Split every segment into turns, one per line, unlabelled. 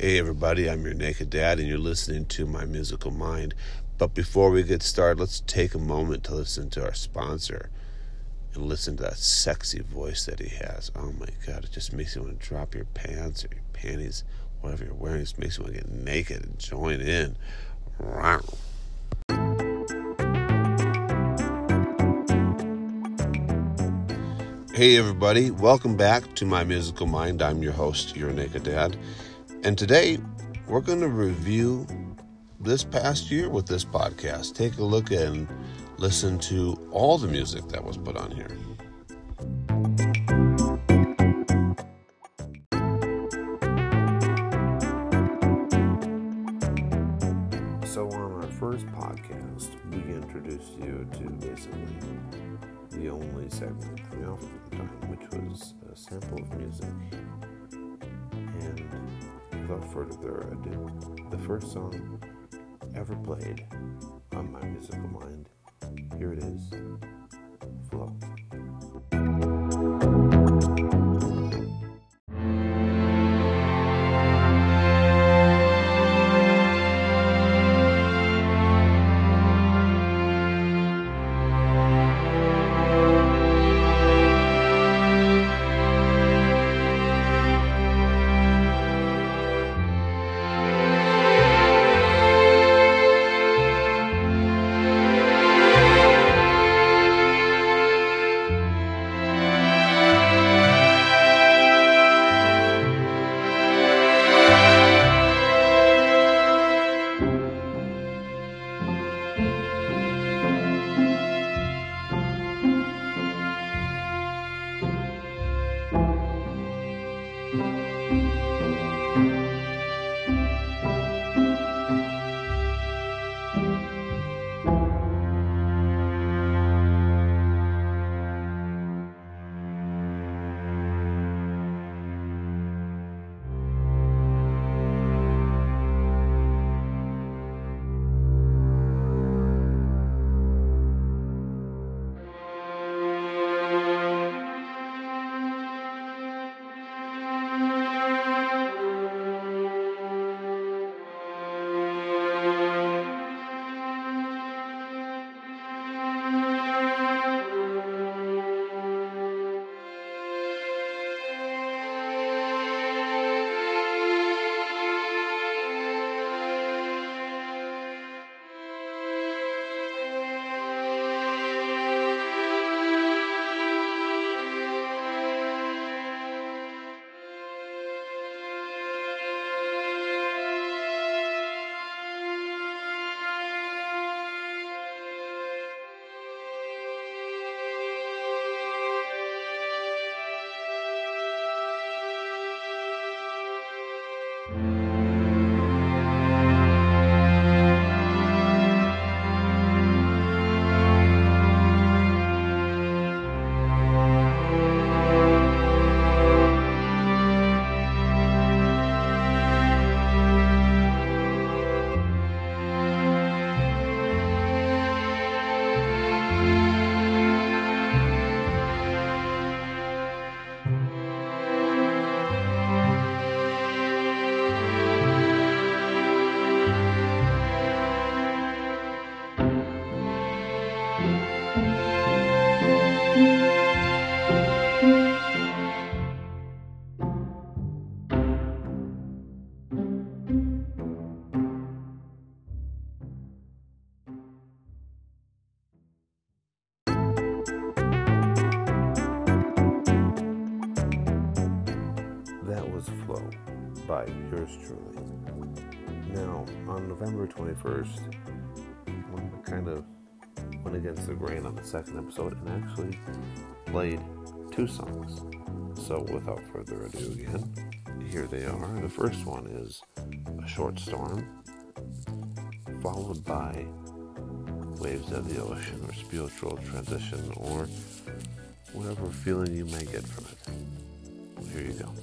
everybody. I'm your Naked Dad, and you're listening to My Musical Mind. But before we get started, let's take a moment to listen to our sponsor and listen to that sexy voice that he has. Oh my God, it just makes you want to drop your pants or your panties, whatever you're wearing. It just makes you want to get naked and join in. Hey, everybody, welcome back to My Musical Mind. I'm your host, Your Naked Dad. And today we're going to review this past year with this podcast. Take a look and listen to all the music that was put on here. The first song ever played on my musical mind. Here it is That was Flow by yours truly. Now, on November 21st, we kind of went against the grain on the second episode and actually played two songs. So, without further ado, again, here they are. The first one is A Short Storm, followed by Waves of the Ocean or Spiritual Transition or whatever feeling you may get from it. Here you go.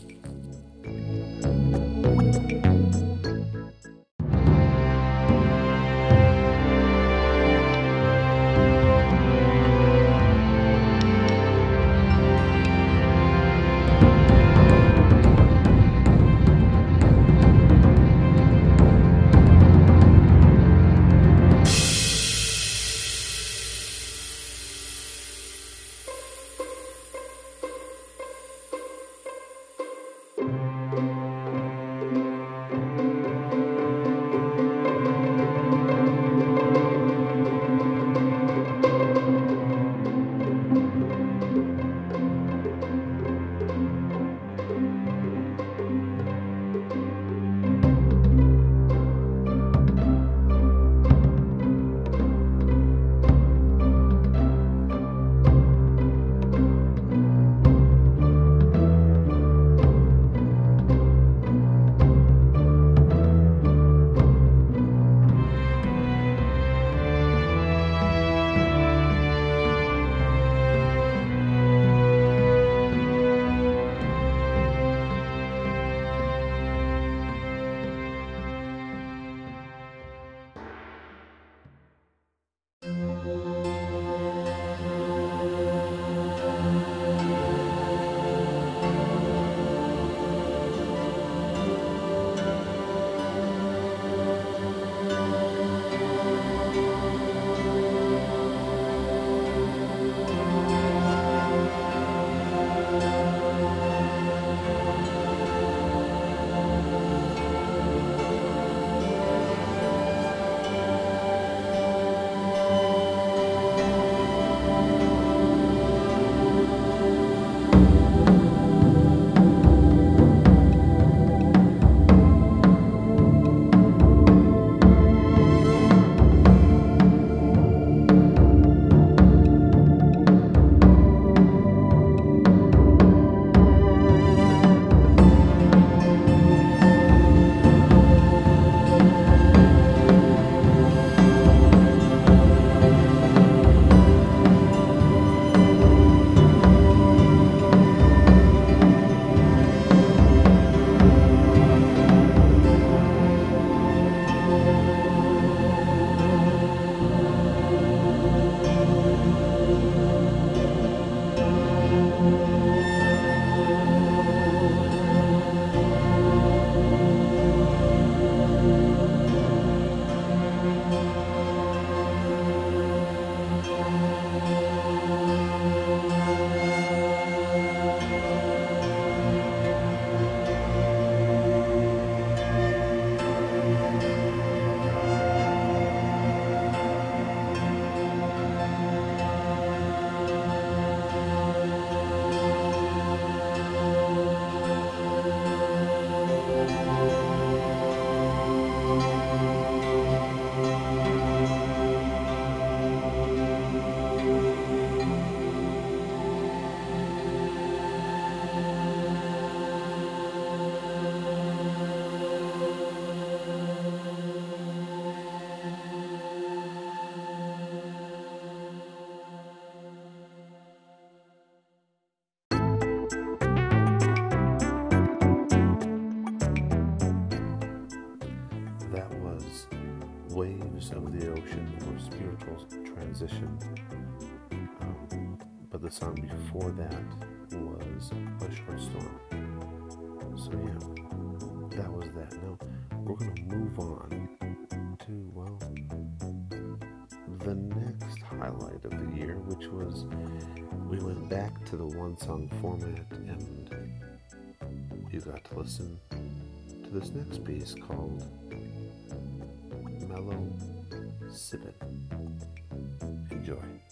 The song before that was a short storm. So yeah, that was that. Now we're gonna move on to well the next highlight of the year, which was we went back to the one song format and you got to listen to this next piece called Mellow Sippin'. Enjoy.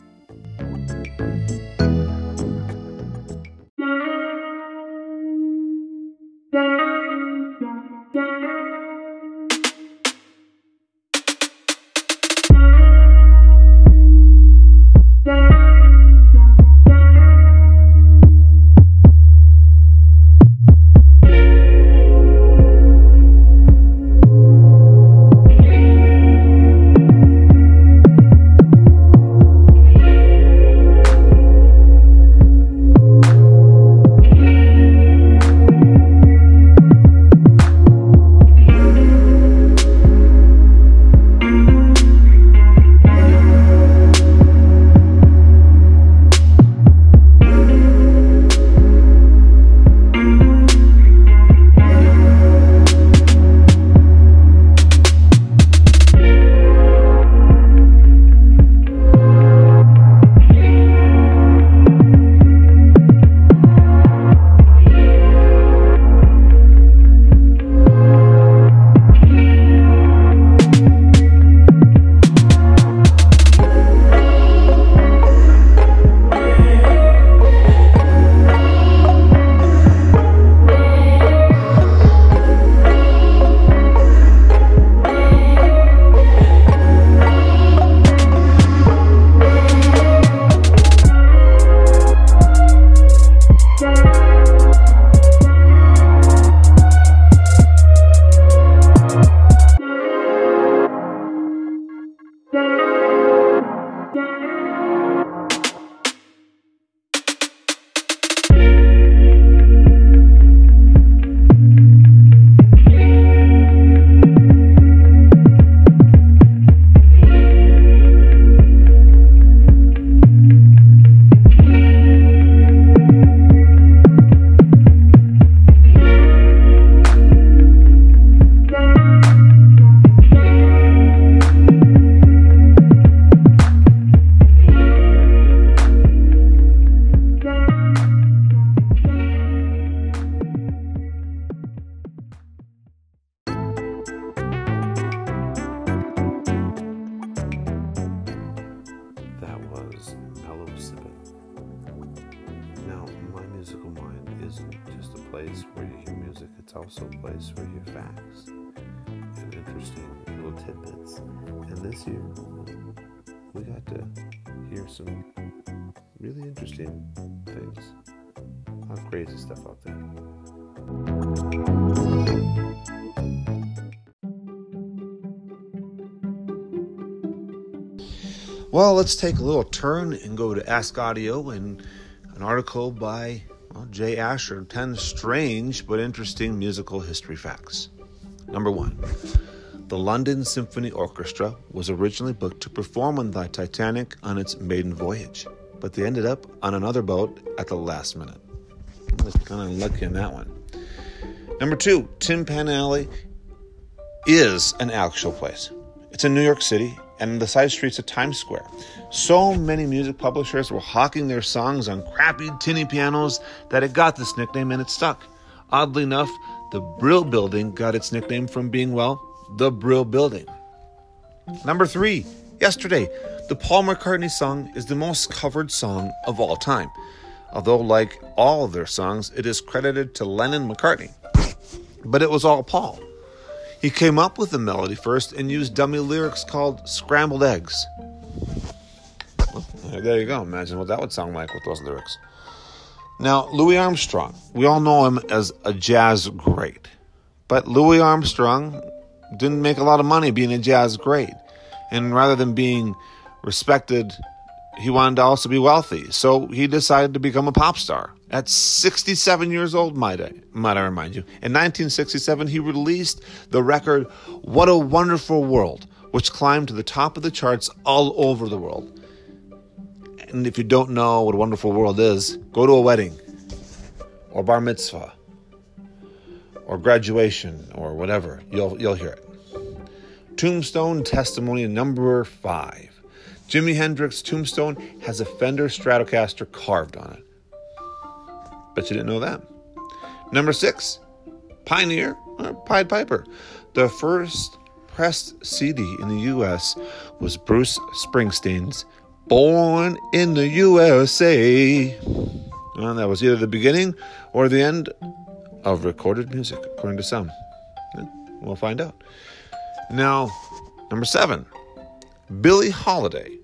Things. Crazy stuff out there.
Well, let's take a little turn and go to Ask Audio and an article by well, Jay Asher 10 strange but interesting musical history facts. Number one, the London Symphony Orchestra was originally booked to perform on the Titanic on its maiden voyage, but they ended up on another boat at the last minute. I was kind of unlucky on that one. Number two, Tin Pan Alley is an actual place. It's in New York City and the side streets of Times Square. So many music publishers were hawking their songs on crappy tinny pianos that it got this nickname and it stuck. Oddly enough, the Brill Building got its nickname from being, well, the Brill Building. Number three, yesterday, the Paul McCartney song is the most covered song of all time. Although, like all their songs, it is credited to Lennon McCartney. But it was all Paul. He came up with the melody first and used dummy lyrics called Scrambled Eggs. Well, there you go. Imagine what that would sound like with those lyrics. Now, Louis Armstrong, we all know him as a jazz great. But Louis Armstrong didn't make a lot of money being a jazz great. And rather than being respected, he wanted to also be wealthy. So he decided to become a pop star. At 67 years old, might I, might I remind you. In 1967, he released the record What a Wonderful World, which climbed to the top of the charts all over the world. And if you don't know what a wonderful world is, go to a wedding or bar mitzvah or graduation or whatever. You'll you'll hear it. Tombstone testimony number five. Jimi Hendrix tombstone has a Fender Stratocaster carved on it. Bet you didn't know that. Number six, Pioneer or Pied Piper. The first pressed CD in the U.S. was Bruce Springsteen's Born in the USA. And uh, that was either the beginning or the end of recorded music, according to some. We'll find out. Now, number seven, Billie Holiday.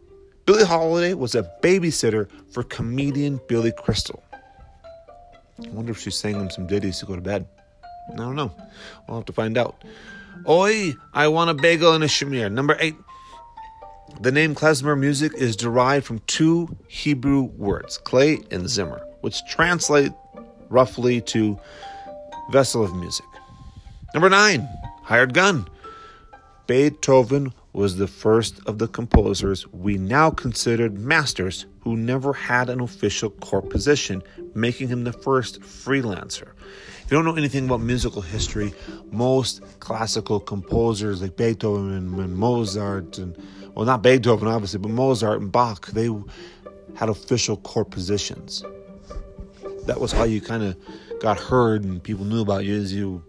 Billie Holiday was a babysitter for comedian Billy Crystal. I wonder if she sang him some ditties to go to bed. I don't know. We'll have to find out. Oi, I want a bagel and a shamir. Number eight. The name klezmer music is derived from two Hebrew words, clay and zimmer, which translate roughly to vessel of music. Number nine, hired gun. Beethoven was the first of the composers we now considered masters who never had an official court position, making him the first freelancer. If you don't know anything about musical history, most classical composers like Beethoven and Mozart, and well, not Beethoven obviously, but Mozart and Bach, they had official court positions. That was how you kind of got heard and people knew about you as you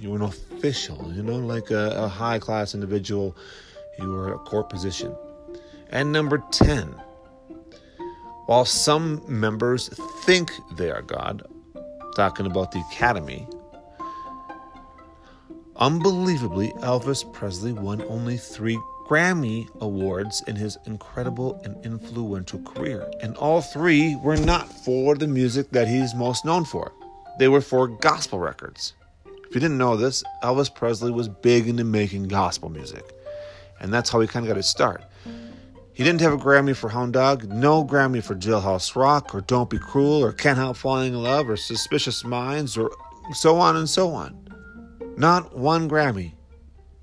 you were an official, you know, like a, a high class individual. You are a court position. And number 10, while some members think they are God, talking about the Academy, unbelievably, Elvis Presley won only three Grammy Awards in his incredible and influential career. And all three were not for the music that he's most known for, they were for gospel records. If you didn't know this, Elvis Presley was big into making gospel music. And that's how he kind of got his start. He didn't have a Grammy for Hound Dog, no Grammy for Jailhouse Rock, or Don't Be Cruel, or Can't Help Falling in Love, or Suspicious Minds, or so on and so on. Not one Grammy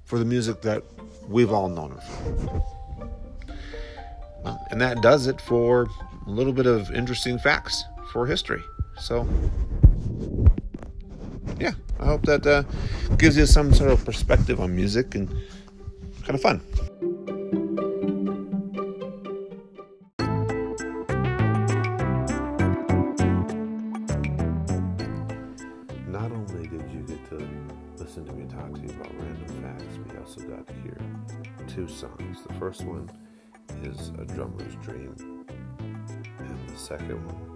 for the music that we've all known him for. Well, and that does it for a little bit of interesting facts for history. So, yeah, I hope that uh, gives you some sort of perspective on music and kind of fun.
Not only did you get to listen to me talk to you about random facts, we also got to hear two songs. The first one is A Drummer's Dream, and the second one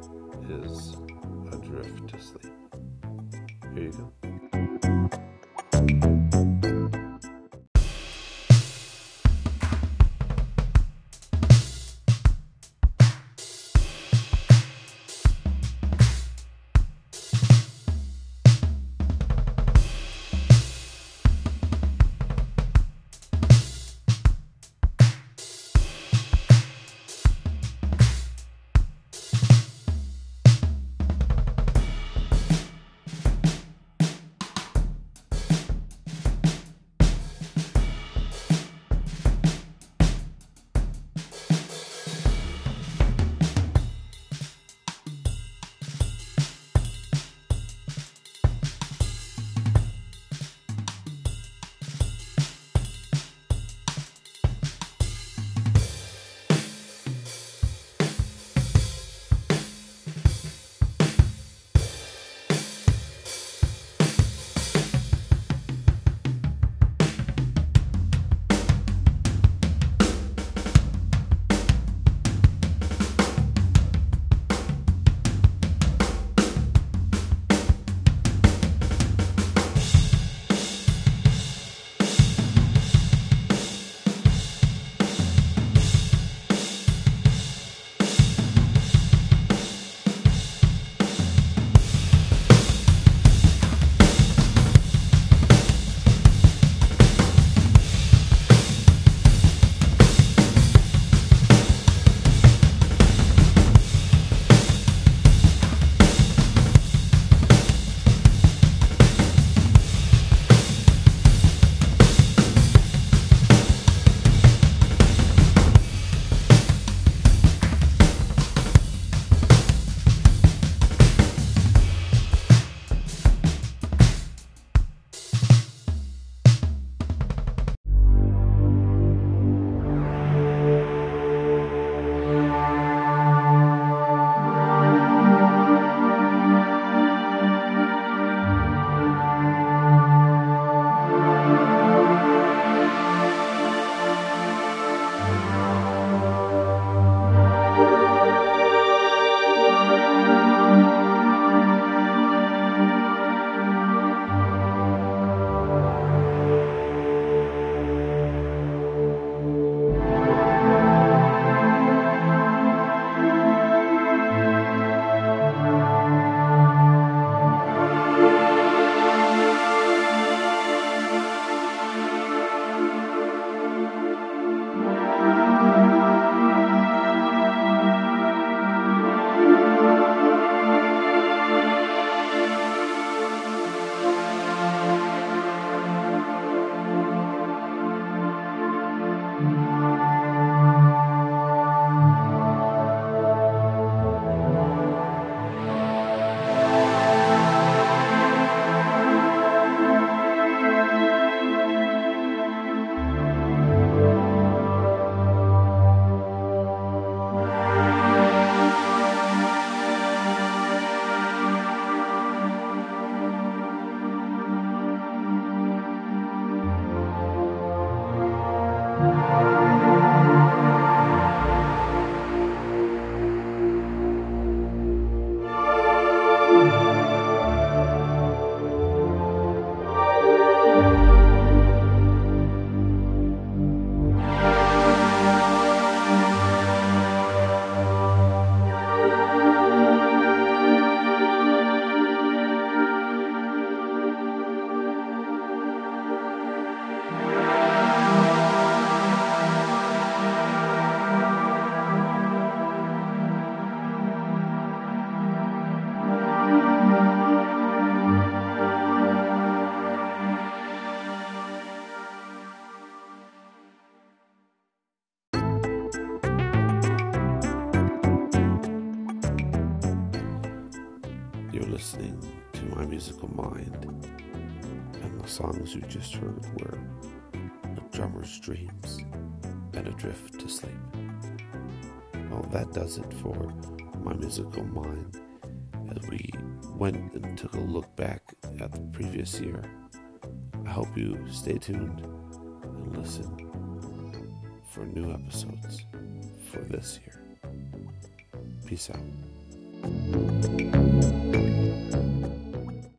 Musical Mind. And the songs you just heard were A Drummer's Dreams and Adrift to Sleep. Well, that does it for My Musical Mind as we went and took a look back at the previous year. I hope you stay tuned and listen for new episodes for this year. Peace out.